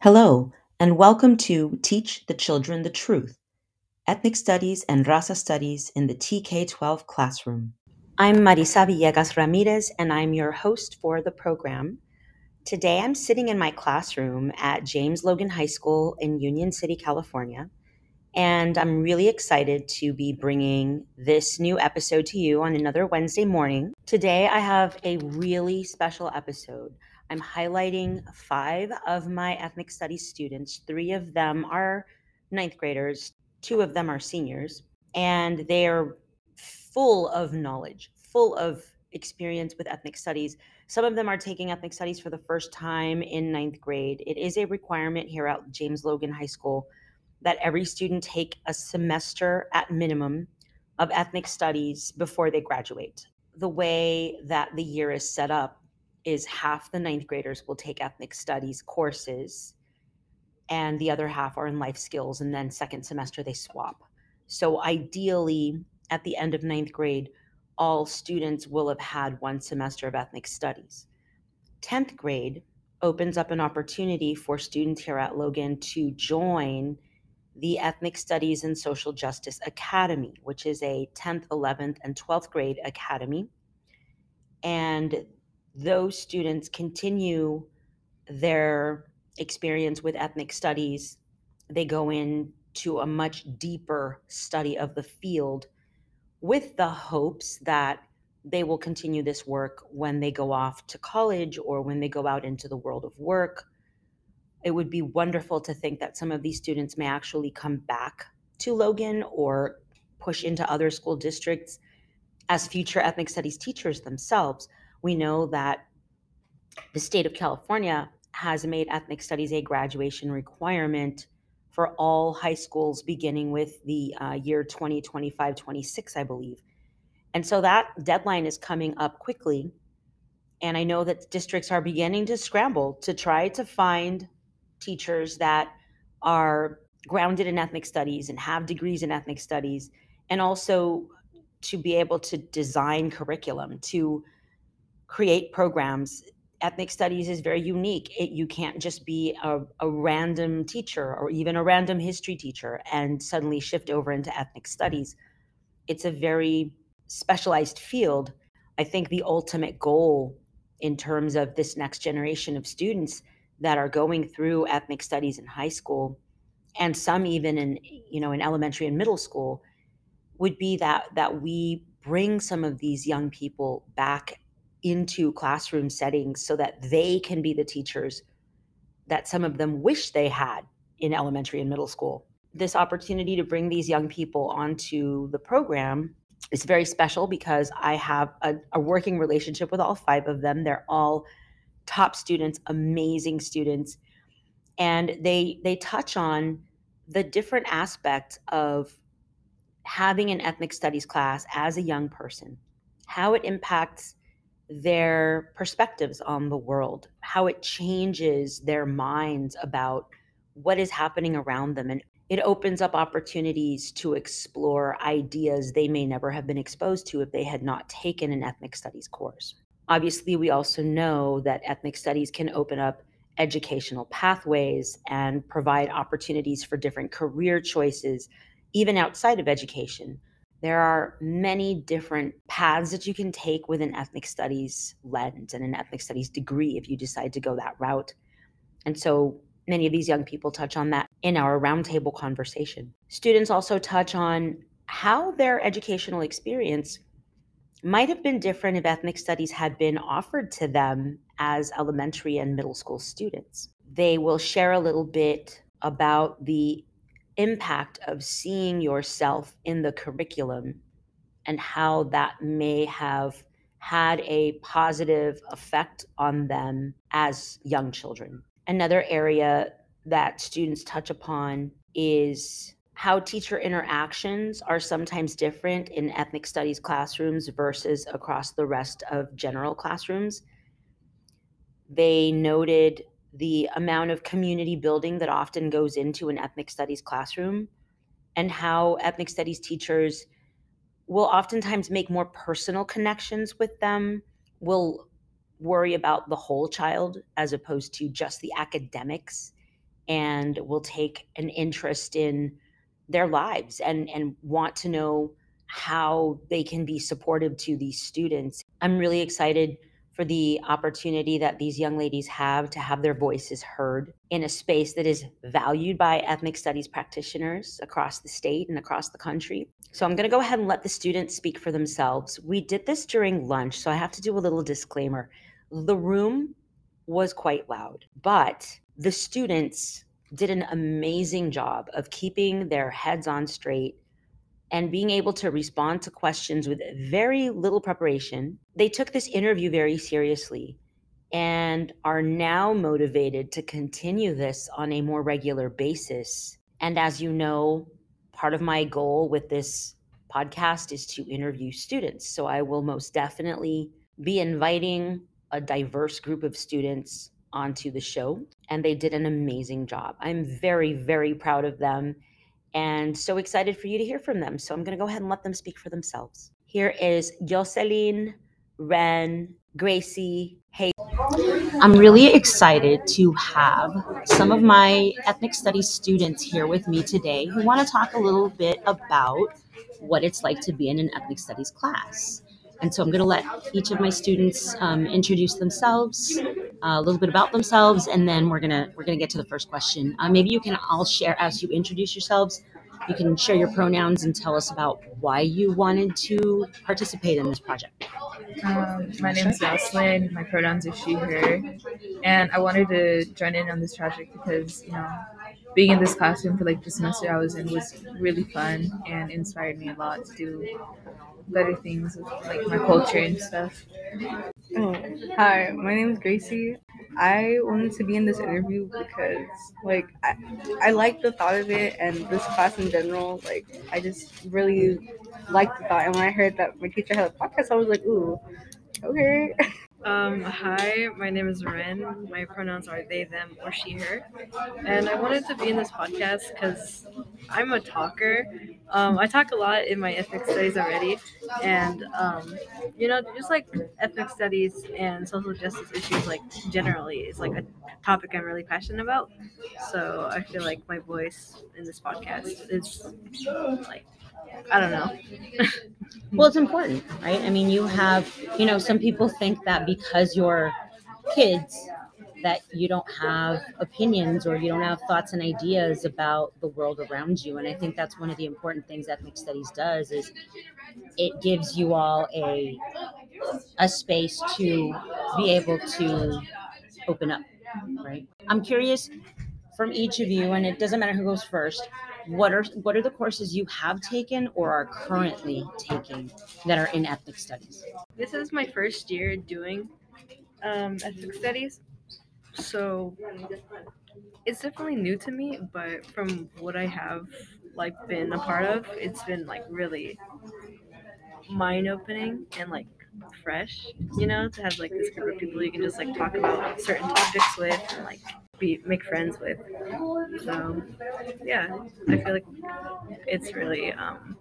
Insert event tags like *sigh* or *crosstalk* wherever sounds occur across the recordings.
Hello, and welcome to Teach the Children the Truth Ethnic Studies and Raza Studies in the TK 12 Classroom. I'm Marisa Villegas Ramirez, and I'm your host for the program. Today I'm sitting in my classroom at James Logan High School in Union City, California, and I'm really excited to be bringing this new episode to you on another Wednesday morning. Today I have a really special episode. I'm highlighting five of my ethnic studies students. Three of them are ninth graders, two of them are seniors, and they're full of knowledge, full of experience with ethnic studies. Some of them are taking ethnic studies for the first time in ninth grade. It is a requirement here at James Logan High School that every student take a semester at minimum of ethnic studies before they graduate. The way that the year is set up is half the ninth graders will take ethnic studies courses and the other half are in life skills and then second semester they swap so ideally at the end of ninth grade all students will have had one semester of ethnic studies. 10th grade opens up an opportunity for students here at Logan to join the Ethnic Studies and Social Justice Academy, which is a 10th, 11th, and 12th grade academy. And those students continue their experience with ethnic studies. They go into a much deeper study of the field with the hopes that they will continue this work when they go off to college or when they go out into the world of work. It would be wonderful to think that some of these students may actually come back to Logan or push into other school districts as future ethnic studies teachers themselves. We know that the state of California has made ethnic studies a graduation requirement for all high schools beginning with the uh, year 2025 26 i believe and so that deadline is coming up quickly and i know that districts are beginning to scramble to try to find teachers that are grounded in ethnic studies and have degrees in ethnic studies and also to be able to design curriculum to create programs ethnic studies is very unique. It, you can't just be a, a random teacher or even a random history teacher and suddenly shift over into ethnic studies. It's a very specialized field. I think the ultimate goal in terms of this next generation of students that are going through ethnic studies in high school and some even in you know in elementary and middle school would be that that we bring some of these young people back into classroom settings so that they can be the teachers that some of them wish they had in elementary and middle school. This opportunity to bring these young people onto the program is very special because I have a, a working relationship with all five of them. They're all top students, amazing students, and they they touch on the different aspects of having an ethnic studies class as a young person, how it impacts their perspectives on the world, how it changes their minds about what is happening around them. And it opens up opportunities to explore ideas they may never have been exposed to if they had not taken an ethnic studies course. Obviously, we also know that ethnic studies can open up educational pathways and provide opportunities for different career choices, even outside of education. There are many different paths that you can take with an ethnic studies lens and an ethnic studies degree if you decide to go that route. And so many of these young people touch on that in our roundtable conversation. Students also touch on how their educational experience might have been different if ethnic studies had been offered to them as elementary and middle school students. They will share a little bit about the impact of seeing yourself in the curriculum and how that may have had a positive effect on them as young children. Another area that students touch upon is how teacher interactions are sometimes different in ethnic studies classrooms versus across the rest of general classrooms. They noted the amount of community building that often goes into an ethnic studies classroom and how ethnic studies teachers will oftentimes make more personal connections with them, will worry about the whole child as opposed to just the academics, and will take an interest in their lives and, and want to know how they can be supportive to these students. I'm really excited for the opportunity that these young ladies have to have their voices heard in a space that is valued by ethnic studies practitioners across the state and across the country. So I'm going to go ahead and let the students speak for themselves. We did this during lunch, so I have to do a little disclaimer. The room was quite loud, but the students did an amazing job of keeping their heads on straight and being able to respond to questions with very little preparation. They took this interview very seriously and are now motivated to continue this on a more regular basis. And as you know, part of my goal with this podcast is to interview students. So I will most definitely be inviting a diverse group of students onto the show. And they did an amazing job. I'm very, very proud of them and so excited for you to hear from them. So I'm going to go ahead and let them speak for themselves. Here is Jocelyn, Ren, Gracie, Hey. I'm really excited to have some of my ethnic studies students here with me today who want to talk a little bit about what it's like to be in an ethnic studies class. And so I'm going to let each of my students um, introduce themselves, a little bit about themselves, and then we're gonna we're gonna get to the first question. Uh, maybe you can all share as you introduce yourselves. You can share your pronouns and tell us about why you wanted to participate in this project. Um, my name is Jocelyn. My pronouns are she, her, and I wanted to join in on this project because you know, being in this classroom for like the semester I was in was really fun and inspired me a lot to do better things with like my culture and stuff. Oh, hi, my name is Gracie. I wanted to be in this interview because, like, I, I like the thought of it and this class in general. Like, I just really liked the thought. And when I heard that my teacher had a podcast, I was like, ooh, okay. *laughs* Um, hi, my name is Ren. My pronouns are they, them, or she, her. And I wanted to be in this podcast because I'm a talker. Um, I talk a lot in my ethnic studies already. And, um, you know, just like ethnic studies and social justice issues, like generally, is like a topic I'm really passionate about. So I feel like my voice in this podcast is like I don't know. *laughs* well, it's important, right? I mean, you have, you know, some people think that because you're kids, that you don't have opinions or you don't have thoughts and ideas about the world around you. And I think that's one of the important things ethnic studies does is it gives you all a a space to be able to open up, right? I'm curious from each of you, and it doesn't matter who goes first what are what are the courses you have taken or are currently taking that are in ethnic studies? This is my first year doing um, ethnic studies, so it's definitely new to me. But from what I have like been a part of, it's been like really mind opening and like fresh. You know, to have like this group of people you can just like talk about certain topics with and like be make friends with. So yeah, I feel like it's really um,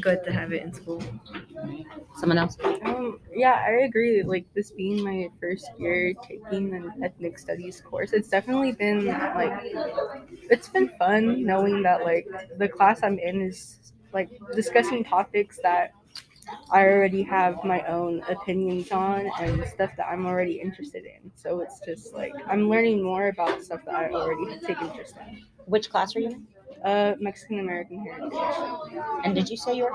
good to have it in school. Someone else? Um, yeah, I agree. Like this being my first year taking an ethnic studies course, it's definitely been like it's been fun knowing that like the class I'm in is like discussing topics that I already have my own opinions on and stuff that I'm already interested in. So it's just like I'm learning more about stuff that I already take interest in. Which class are you in? Uh, Mexican American Heritage. And did you say you were?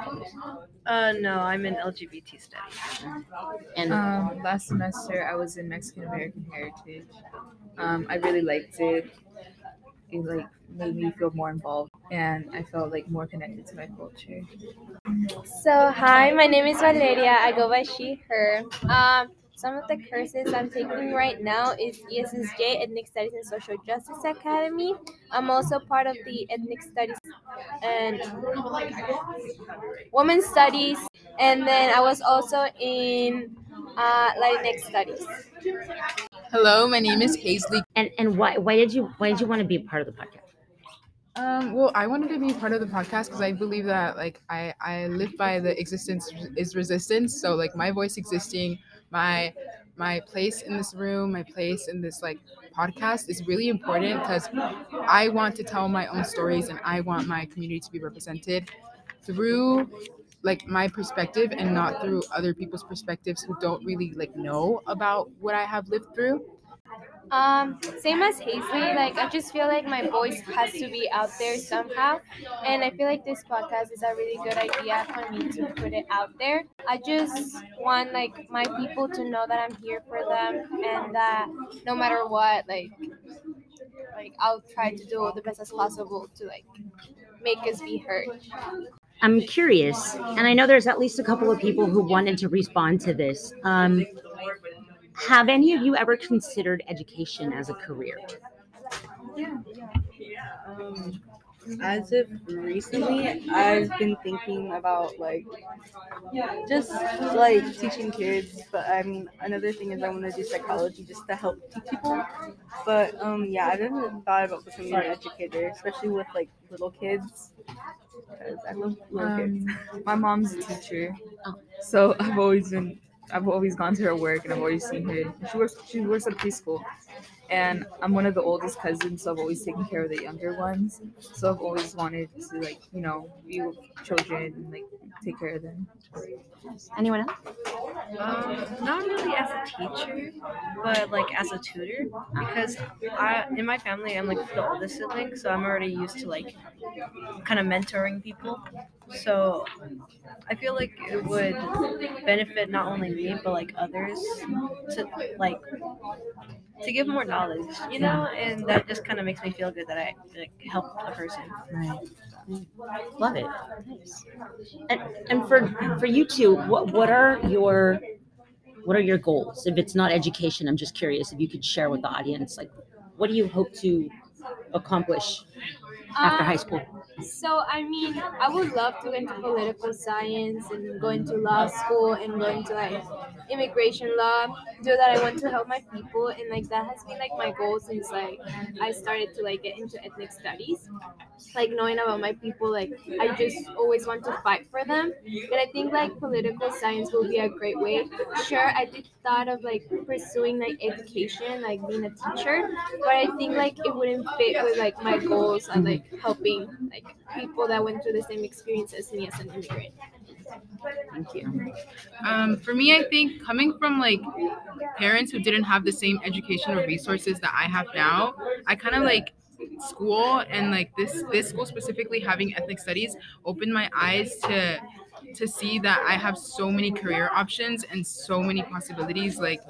Uh, no, I'm in LGBT studies. And um, last semester I was in Mexican American Heritage. Um, I really liked it. It like made me feel more involved and I felt like more connected to my culture. So hi, my name is Valeria. I go by she, her. Um, some of the courses I'm taking right now is ESSJ Ethnic Studies and Social Justice Academy. I'm also part of the Ethnic Studies and Women's Studies, and then I was also in uh, Latinx Studies. Hello, my name is Paisley. And and why why did you why did you want to be part of the podcast? Um, well, I wanted to be part of the podcast because I believe that like I I live by the existence is resistance. So like my voice existing, my my place in this room, my place in this like podcast is really important because I want to tell my own stories and I want my community to be represented through like my perspective and not through other people's perspectives who don't really like know about what I have lived through. Um, same as Hazley, like I just feel like my voice has to be out there somehow, and I feel like this podcast is a really good idea for me to put it out there. I just want like my people to know that I'm here for them, and that no matter what, like, like I'll try to do the best as possible to like make us be heard. I'm curious, and I know there's at least a couple of people who wanted to respond to this. Um, have any of you ever considered education as a career? Yeah. Um, as of recently, I've been thinking about like just like teaching kids. But I mean, another thing is I want to do psychology just to help teach people. But um, yeah, I've never thought about becoming an educator, especially with like little kids. Because I love little kids. Um, my mom's a teacher, so I've always been I've always gone to her work and I've always seen her. She works she works at a preschool, and I'm one of the oldest cousins, so I've always taken care of the younger ones. So I've always wanted to like you know be with children and like take care of them. Anyone else? Um, not really as a teacher, but like as a tutor because I in my family I'm like the oldest sibling, so I'm already used to like kind of mentoring people. So I feel like it would benefit not only me but like others to like to give more knowledge, you know, and that just kind of makes me feel good that I like helped a person. Right. Love it. Nice. And and for for you two, what what are your what are your goals? If it's not education, I'm just curious if you could share with the audience, like what do you hope to accomplish after high um, school? So I mean, I would love to go into political science and go into law school and go into like immigration law. Do that. I want to help my people, and like that has been like my goal since like I started to like get into ethnic studies. Like knowing about my people, like I just always want to fight for them. And I think like political science will be a great way. Sure, I did thought of like pursuing like education, like being a teacher, but I think like it wouldn't fit with like my goals and like helping like people that went through the same experience as me as an immigrant. Thank you. Um, for me, I think coming from like parents who didn't have the same educational resources that I have now, I kind of like school and like this this school specifically having ethnic studies opened my eyes to to see that I have so many career options and so many possibilities like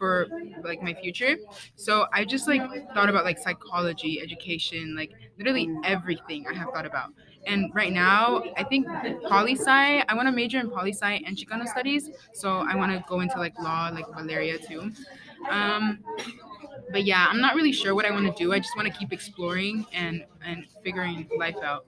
for like my future. So I just like thought about like psychology, education, like literally everything I have thought about. And right now, I think poli sci. I want to major in poli sci and Chicano studies. So I want to go into like law, like Valeria too. Um, but yeah, I'm not really sure what I want to do. I just want to keep exploring and and figuring life out.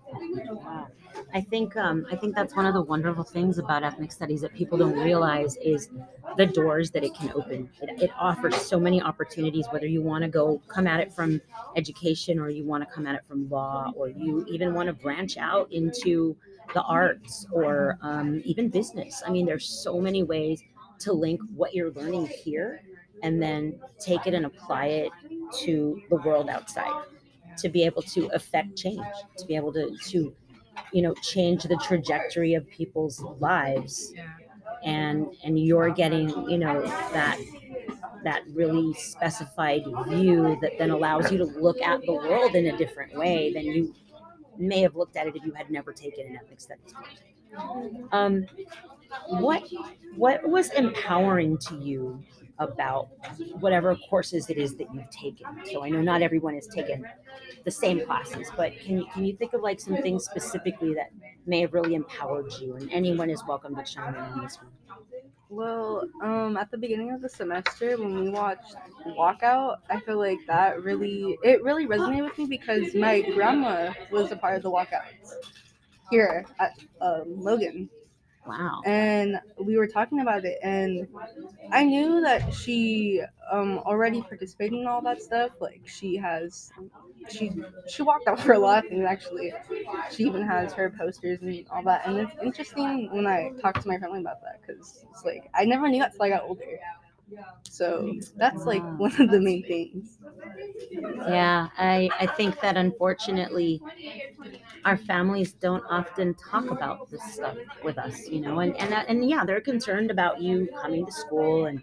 I think um, I think that's one of the wonderful things about ethnic studies that people don't realize is the doors that it can open. It, it offers so many opportunities, whether you want to go come at it from education or you want to come at it from law or you even want to branch out into the arts or um, even business. I mean, there's so many ways to link what you're learning here and then take it and apply it to the world outside to be able to affect change, to be able to to you know change the trajectory of people's lives and and you're getting you know that that really specified view that then allows you to look at the world in a different way than you may have looked at it if you had never taken an ethics studies. Um, what what was empowering to you about whatever courses it is that you've taken? So I know not everyone has taken the same classes, but can you can you think of like some things specifically that may have really empowered you? And anyone is welcome to chime in on this one. Well, um, at the beginning of the semester when we watched Walkout, I feel like that really it really resonated with me because my grandma was a part of the walkouts here at um, Logan, Wow. and we were talking about it and i knew that she um already participated in all that stuff like she has she she walked out *laughs* for a lot of things actually she even has her posters and all that and it's interesting when i talk to my family about that because it's like i never knew that till i got older so that's like one of the main things. Yeah, I, I think that unfortunately our families don't often talk about this stuff with us, you know, and, and, and yeah, they're concerned about you coming to school and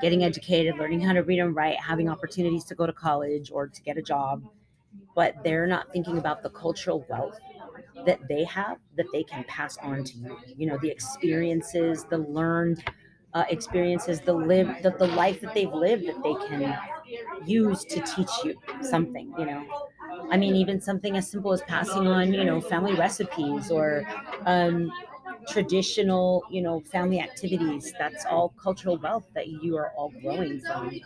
getting educated, learning how to read and write, having opportunities to go to college or to get a job, but they're not thinking about the cultural wealth that they have that they can pass on to you. You know, the experiences, the learned uh, experiences, the live, the, the life that they've lived that they can use to teach you something, you know. I mean, even something as simple as passing on, you know, family recipes or um, traditional, you know, family activities. That's all cultural wealth that you are all growing from.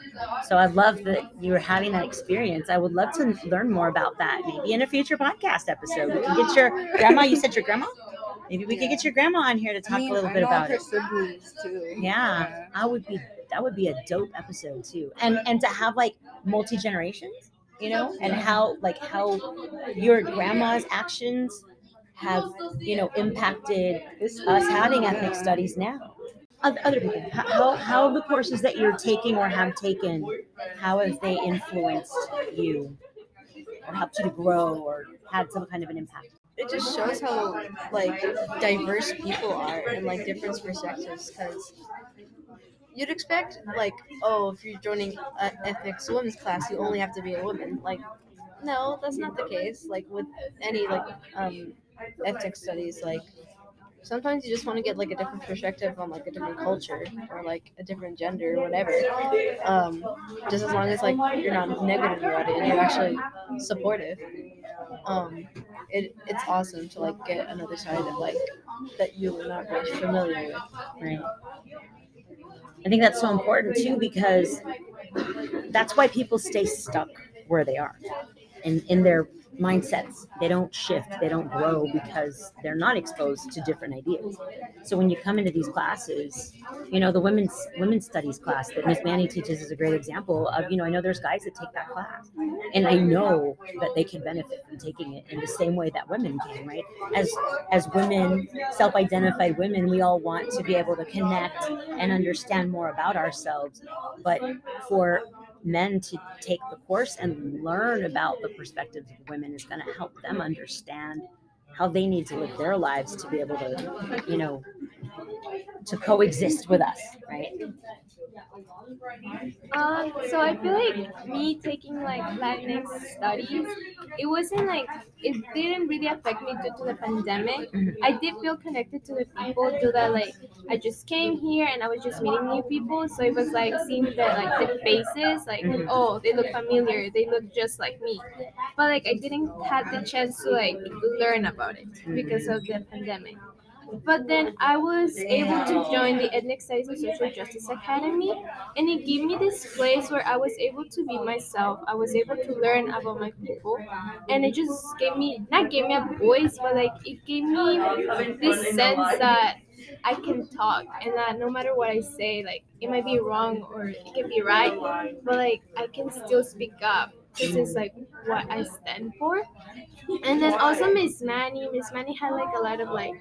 So I love that you're having that experience. I would love to learn more about that, maybe in a future podcast episode. We can get your grandma. You said your grandma. Maybe we could get your grandma on here to talk I mean, a little I bit about it. siblings too Yeah, I would be. That would be a dope episode too, and and to have like multi generations, you know, and how like how your grandma's actions have you know impacted us having ethnic studies now. Other people, how how the courses that you're taking or have taken, how have they influenced you, or helped you to grow, or had some kind of an impact? It just shows how like diverse people are and like different perspectives because you'd expect like oh if you're joining an ethnic women's class you only have to be a woman. Like no that's not the case. Like with any like um ethnic studies like sometimes you just want to get like a different perspective on like a different culture or like a different gender or whatever um just as long as like you're not negative about it and you're actually supportive um it it's awesome to like get another side of like that you were not really familiar with Right. I think that's so important too because that's why people stay stuck where they are in, in their mindsets. They don't shift, they don't grow because they're not exposed to different ideas. So when you come into these classes, you know, the women's women's studies class that Miss Manny teaches is a great example of, you know, I know there's guys that take that class. And I know that they can benefit from taking it in the same way that women can, right? As as women, self-identified women, we all want to be able to connect and understand more about ourselves. But for men to take the course and learn about the perspectives of women is going to help them understand how they need to live their lives to be able to, you know, to coexist with us, right? Um, so I feel like me taking like Latinx studies, it wasn't like it didn't really affect me due to the pandemic. Mhm. I did feel connected to the people due that like I just came here and I was just meeting new people, so it was like seeing the like the faces, like Mhm. oh they look familiar, they look just like me, but like I didn't have the chance to like learn about it because of the pandemic. But then I was able to join the Ethnic Studies and Social Justice Academy, and it gave me this place where I was able to be myself. I was able to learn about my people, and it just gave me not gave me a voice, but like it gave me this sense that I can talk, and that no matter what I say, like it might be wrong or it can be right, but like I can still speak up. This is like what I stand for. And then also Miss Manny, Miss Manny had like a lot of like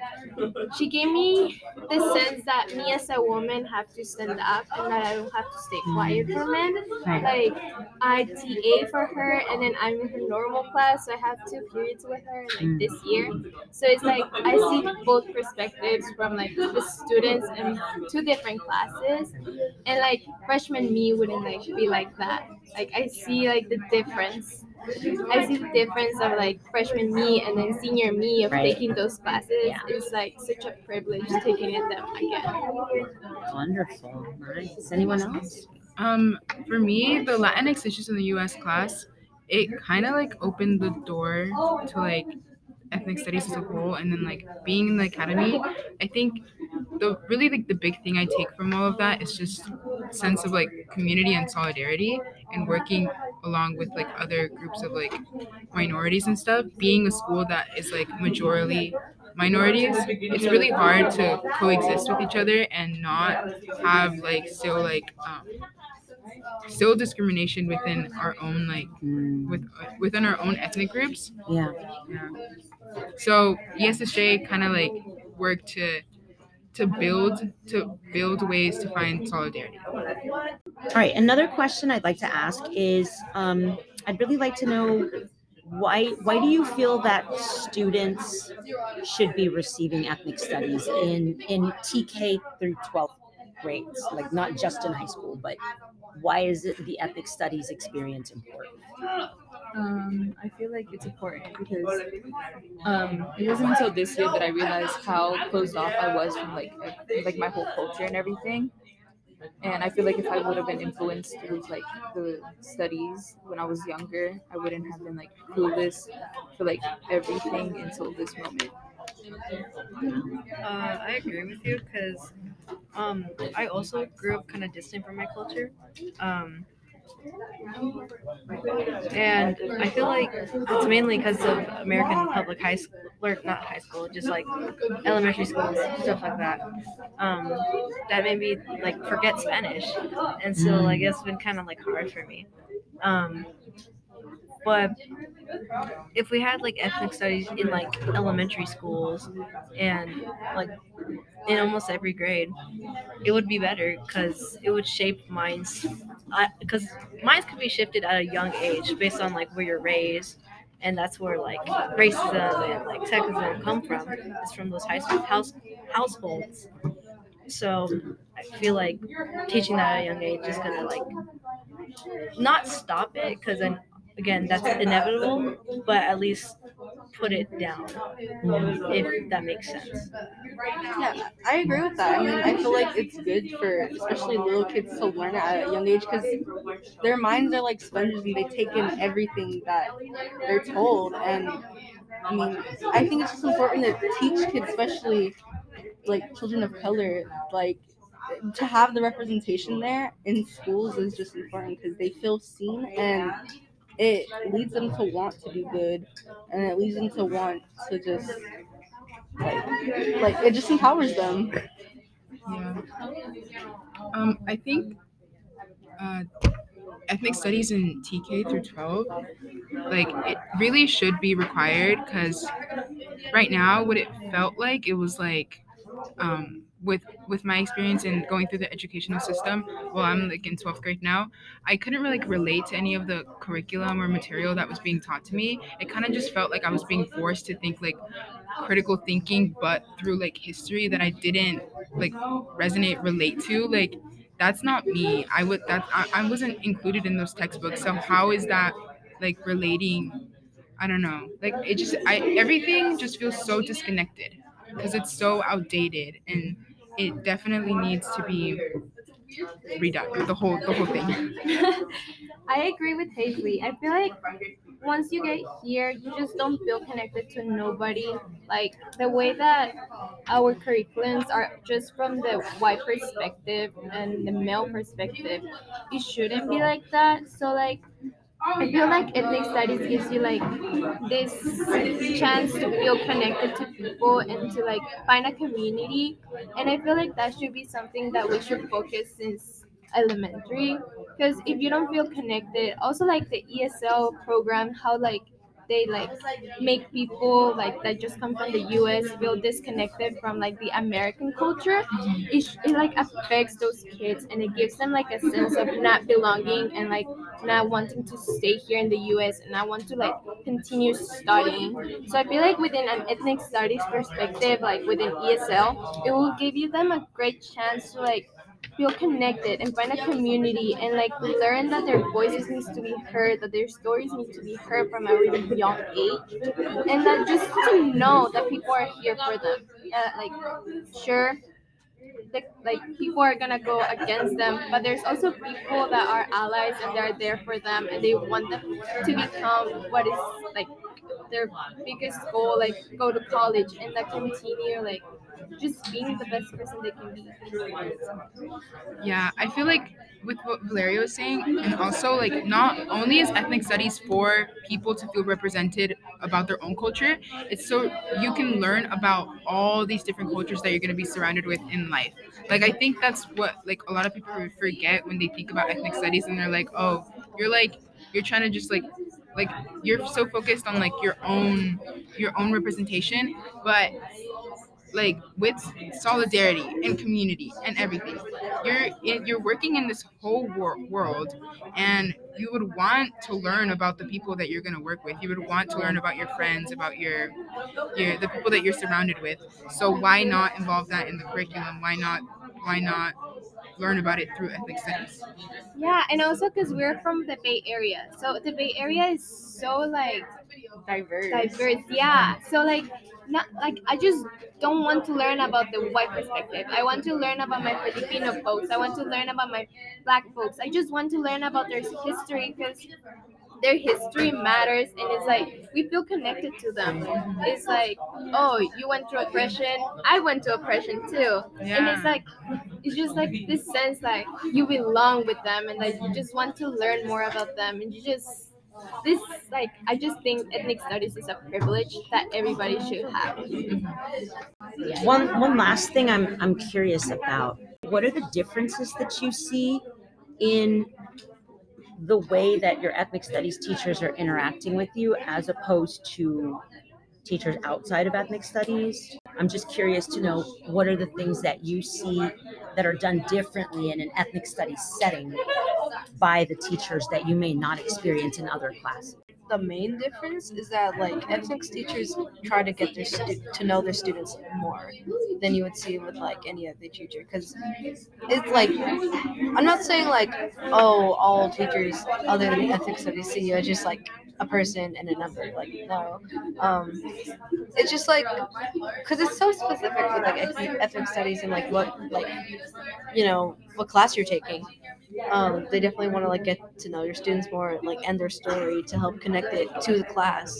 she gave me the sense that me as a woman have to stand up and that I don't have to stay quiet for men. Like I TA for her and then I'm in her normal class, so I have two periods with her like hmm. this year. So it's like I see both perspectives from like the students in two different classes. And like freshman me wouldn't like be like that. Like I see like the difference. I see the difference of like freshman me and then senior me of Right. taking those classes. Yeah. It's like such a privilege taking it them again. Wonderful. Nice. Anyone else? Um, for me, the Latinx issues in the U.S. class, it kind of like opened the door to like ethnic studies as a whole, and then like being in the academy. I think the really like the big thing I take from all of that is just sense of like community and solidarity, and working along with like other groups of like minorities and stuff. Being a school that is like majorly minorities, it's really hard to coexist with each other and not have like still like um, still discrimination within our own like Mm, with within our own ethnic groups. yeah. Yeah. So ESSJ kind of like worked to to build to build ways to find solidarity. All right. Another question I'd like to ask is um, I'd really like to know why why do you feel that students should be receiving ethnic studies in in TK through 12th grades, like not just in high school, but why is it the ethnic studies experience important? Um, I feel like it's important because um, it wasn't until this year that I realized how closed off I was from like like my whole culture and everything. And I feel like if I would have been influenced through like the studies when I was younger, I wouldn't have been like clueless for like everything until this moment. Uh, I agree with you because um, I also grew up kind of distant from my culture. Um, and I feel like it's mainly because of American public high school, or not high school, just like elementary schools, stuff like that. Um, that made me like forget Spanish, and so like it's been kind of like hard for me. Um, but if we had like ethnic studies in like elementary schools and like in almost every grade, it would be better because it would shape minds. Uh, because minds could be shifted at a young age based on like where you're raised, and that's where like racism and like sexism come from. It's from those high school house households. So I feel like teaching that at a young age is gonna like not stop it because then again that's inevitable, but at least put it down if that makes sense. Yeah, I agree with that. I mean, I feel like it's good for especially little kids to learn at a young age because their minds are like sponges and they take in everything that they're told. And I mean, I think it's just important to teach kids, especially like children of color, like to have the representation there in schools is just important because they feel seen and it leads them to want to do good and it leads them to want to just like like it just empowers them Yeah. Um, I think uh, ethnic studies in TK through 12, like it really should be required because right now, what it felt like, it was like um, with with my experience in going through the educational system. Well, I'm like in 12th grade now. I couldn't really like, relate to any of the curriculum or material that was being taught to me. It kind of just felt like I was being forced to think like critical thinking, but through like history that I didn't like resonate relate to like that's not me i would that I, I wasn't included in those textbooks so how is that like relating i don't know like it just i everything just feels so disconnected because it's so outdated and it definitely needs to be redone the whole the whole thing *laughs* I agree with Hazley. I feel like once you get here, you just don't feel connected to nobody. Like the way that our curriculums are just from the white perspective and the male perspective, it shouldn't be like that. So like I feel like ethnic studies gives you like this chance to feel connected to people and to like find a community. And I feel like that should be something that we should focus since elementary. Because if you don't feel connected, also like the ESL program, how like they like make people like that just come from the US feel disconnected from like the American culture. It, it like affects those kids and it gives them like a sense of not belonging and like not wanting to stay here in the US and I want to like continue studying. So I feel like within an ethnic studies perspective, like within ESL, it will give you them a great chance to like feel connected and find a community and like learn that their voices needs to be heard, that their stories need to be heard from a really young age, and that just to know that people are here for them. Uh, like, sure, the, like people are gonna go against them, but there's also people that are allies and they're there for them and they want them to become what is like their biggest goal, like go to college and that continue like just being the best person they can be. Yeah, I feel like with what Valeria was saying, and also like not only is ethnic studies for people to feel represented about their own culture, it's so you can learn about all these different cultures that you're going to be surrounded with in life. Like I think that's what like a lot of people forget when they think about ethnic studies, and they're like, oh, you're like you're trying to just like like you're so focused on like your own your own representation, but like with solidarity and community and everything you're you're working in this whole wor- world and you would want to learn about the people that you're going to work with. You would want to learn about your friends about your your the people that you're surrounded with. So why not involve that in the curriculum? Why not why not learn about it through ethnic studies Yeah, and also because we're from the Bay Area, so the Bay Area is so like Diverse. diverse. Yeah, so like not like I just don't want to learn about the white perspective. I want to learn about my Filipino folks. I want to learn about my black folks. I just want to learn about their history because their history matters and it's like we feel connected to them. It's like, oh, you went through oppression, I went through oppression too. yeah. And it's like it's just like this sense like you belong with them and like you just want to learn more about them and you just this like I just think ethnic studies is a privilege that everybody should have. One one last thing I'm I'm curious about. What are the differences that you see in the way that your ethnic studies teachers are interacting with you as opposed to teachers outside of ethnic studies? I'm just curious to know what are the things that you see that are done differently in an ethnic studies setting by the teachers that you may not experience in other classes. The main difference is that like ethnics teachers try to get their stu- to know their students more than you would see with like any other teacher because it's like i'm not saying like oh all teachers other than ethics studies see you as just like a person and a number like no um it's just like because it's so specific with like ethnic studies and like what like you know what class you're taking um, they definitely want to like get to know your students more like and their story to help connect it to the class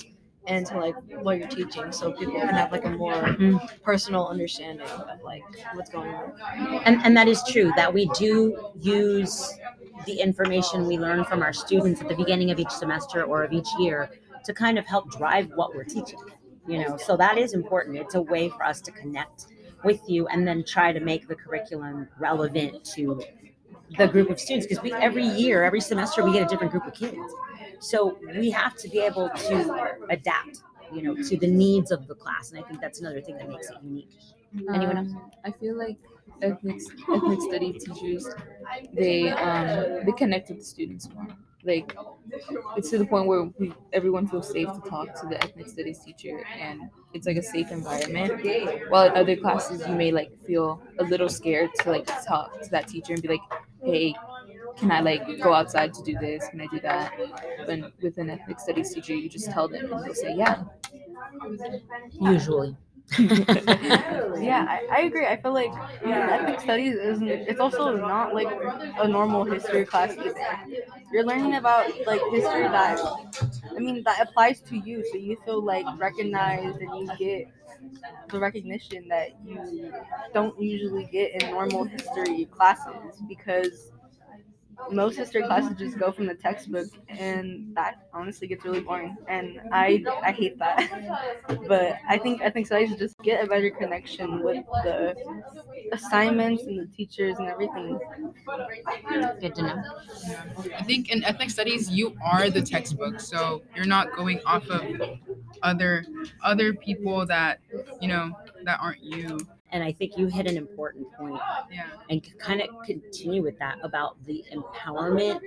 and to like what you're teaching so people can have like a more Mhm. personal understanding of like what's going on And, and that is true that we do use the information we learn from our students at the beginning of each semester or of each year to kind of help drive what we're teaching. You know, so that is important. It's a way for us to connect with you and then try to make the curriculum relevant to the group of students because we every year, every semester we get a different group of kids. So we have to be able to adapt, you know, to the needs of the class. And I think that's another thing that makes it unique. Anyone else? Um, I feel like ethnic ethnic study teachers they um they connect with the students more. Like it's to the point where we everyone feels safe to talk to the ethnic studies teacher and it's like a safe environment. While in other classes you may like feel a little scared to like talk to that teacher and be like, hey, can I like go outside to do this? Can I do that? But with an ethnic studies teacher, you just tell them and they'll say, yeah. Usually. *laughs* Yeah, I, I agree. I feel like ethnic studies isn't. It's also not like a normal history class either. You're learning about like history that, I mean, that applies to you, so you feel like recognized and you get the recognition that you don't usually get in normal history classes because most history classes just go from the textbook and that honestly gets really boring. And i i hate that. *laughs* But i think i think studies just get a better connection with the assignments and the teachers and everything. Good to know. I think in ethnic studies you are the textbook, so you're not going off of other other people that you know that aren't you. And I think you hit an important point Yeah. and kind of continue with that about the empowerment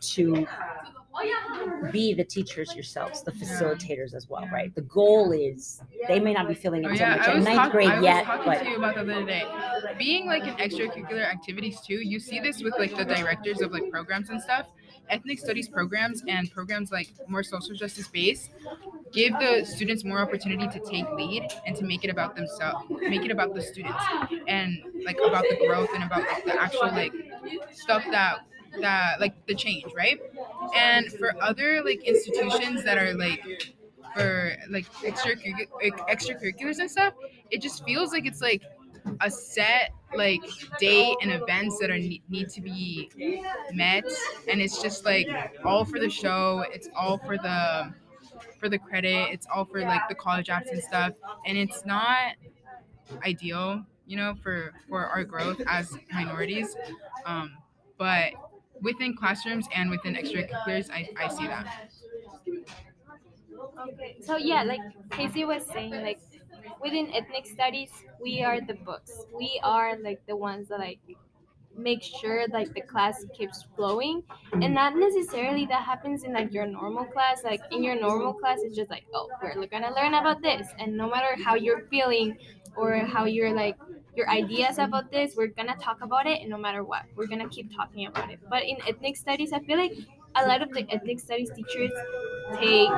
to be the teachers yourselves, the facilitators as well, right? The goal is they may not be feeling Oh, it so yeah, much in ninth talk- grade I was yet, talking but to you about that the other day. Being like in extracurricular activities too, you see this with like the directors of like programs and stuff. Ethnic studies programs and programs like more social justice based give the students more opportunity to take lead and to make it about themselves, make it about the students and like about the growth and about like, the actual like stuff that that like the change, right? And for other like institutions that are like for like extracurric- extracurriculars and stuff, it just feels like it's like a set like date and events that are need to be met and it's just like all for the show it's all for the for the credit it's all for like the college apps and stuff and it's not ideal you know for for our growth as minorities um but within classrooms and within extracurriculars i i see that. Okay, so yeah, like Casey was saying, like within ethnic studies, we are the books. We are like the ones that like make sure like the class keeps flowing. And not necessarily that happens in like your normal class. Like in your normal class it's just like oh we're gonna learn about this. And no matter how you're feeling or how you're like your ideas about this we're gonna talk about it and no matter what we're gonna keep talking about it. But in ethnic studies i feel like a lot of the ethnic studies teachers take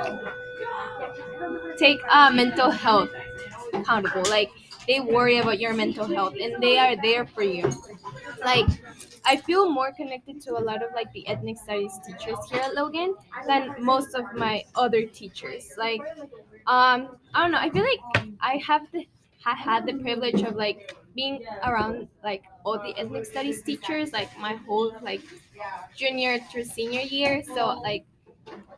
take uh, mental health accountable like they worry about your mental health and they are there for you like I feel more connected to a lot of like the ethnic studies teachers here at Logan than most of my other teachers. Like, um, I don't know. I feel like I have the I had the privilege of like being around like all the ethnic studies teachers like my whole like junior to senior year. So like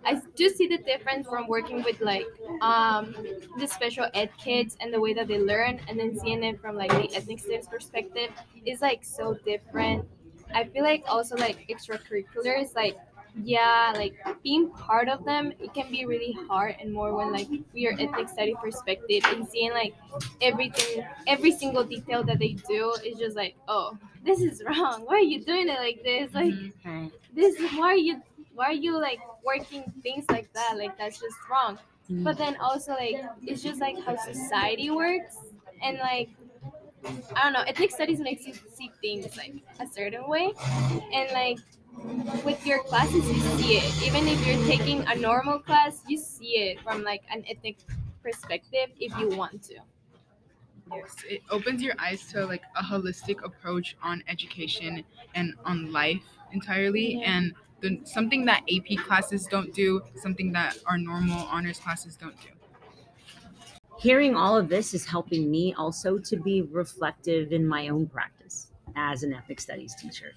I do see the difference from working with like um, the special ed kids and the way that they learn, and then seeing it from like the ethnic studies perspective is like so different. I feel like also like extracurriculars, like yeah, like being part of them, it can be really hard and more when like your ethnic study perspective and seeing like everything, every single detail that they do is just like, oh, this is wrong. Why are you doing it like this? Like Right. this, why are you, why are you like working things like that? Like that's just wrong. Mm. But then also like it's just like how society works and like I don't know, ethnic studies makes you see things like a certain way and like with your classes you see it. Even if you're taking a normal class, you see it from like an ethnic perspective if you want to. Yes, it opens your eyes to like a holistic approach on education and on life entirely, Yeah. and the, something that AP classes don't do, something that our normal honors classes don't do. Hearing all of this is helping me also to be reflective in my own practice as an ethnic studies teacher.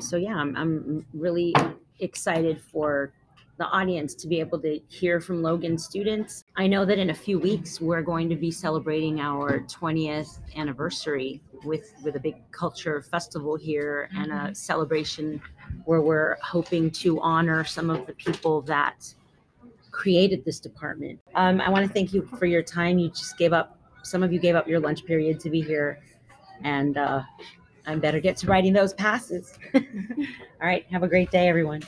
So, yeah, I'm, I'm really excited for the audience to be able to hear from Logan students. I know that in a few weeks we're going to be celebrating our 20th anniversary with with a big culture festival here and a celebration where we're hoping to honor some of the people that created this department. Um, I want to thank you for your time. You just gave up, some of you gave up your lunch period to be here. And uh, I better get to writing those passes. *laughs* All right. Have a great day, everyone.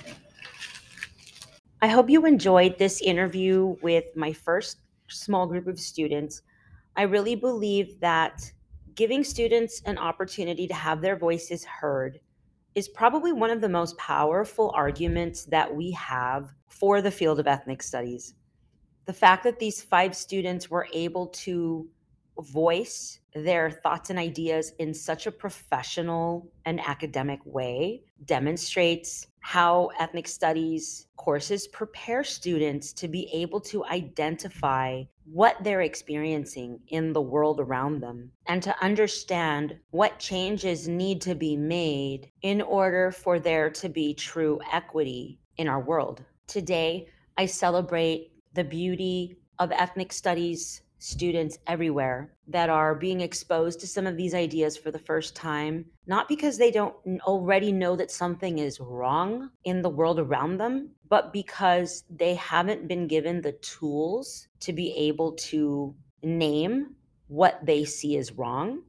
I hope you enjoyed this interview with my first small group of students. I really believe that giving students an opportunity to have their voices heard is probably one of the most powerful arguments that we have for the field of ethnic studies. The fact that these five students were able to voice their thoughts and ideas in such a professional and academic way demonstrates how ethnic studies courses prepare students to be able to identify what they're experiencing in the world around them and to understand what changes need to be made in order for there to be true equity in our world. Today, I celebrate the beauty of ethnic studies students everywhere that are being exposed to some of these ideas for the first time, not because they don't already know that something is wrong in the world around them, but because they haven't been given the tools to be able to name what they see as wrong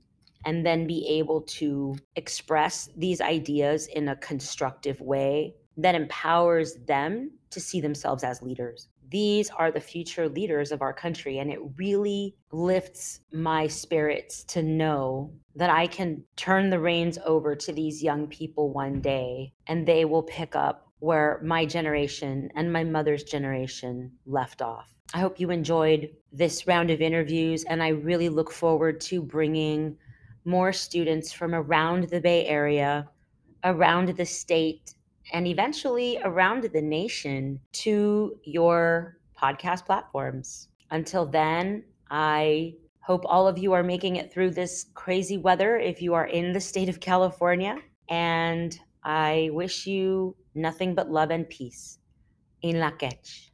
and then be able to express these ideas in a constructive way that empowers them to see themselves as leaders. These are the future leaders of our country, and it really lifts my spirits to know that I can turn the reins over to these young people one day and they will pick up where my generation and my mother's generation left off. I hope you enjoyed this round of interviews, and I really look forward to bringing more students from around the Bay Area, around the state, and eventually around the nation to your podcast platforms. Until then, I hope all of you are making it through this crazy weather if you are in the state of California. And I wish you nothing but love and peace. In Lak'ech.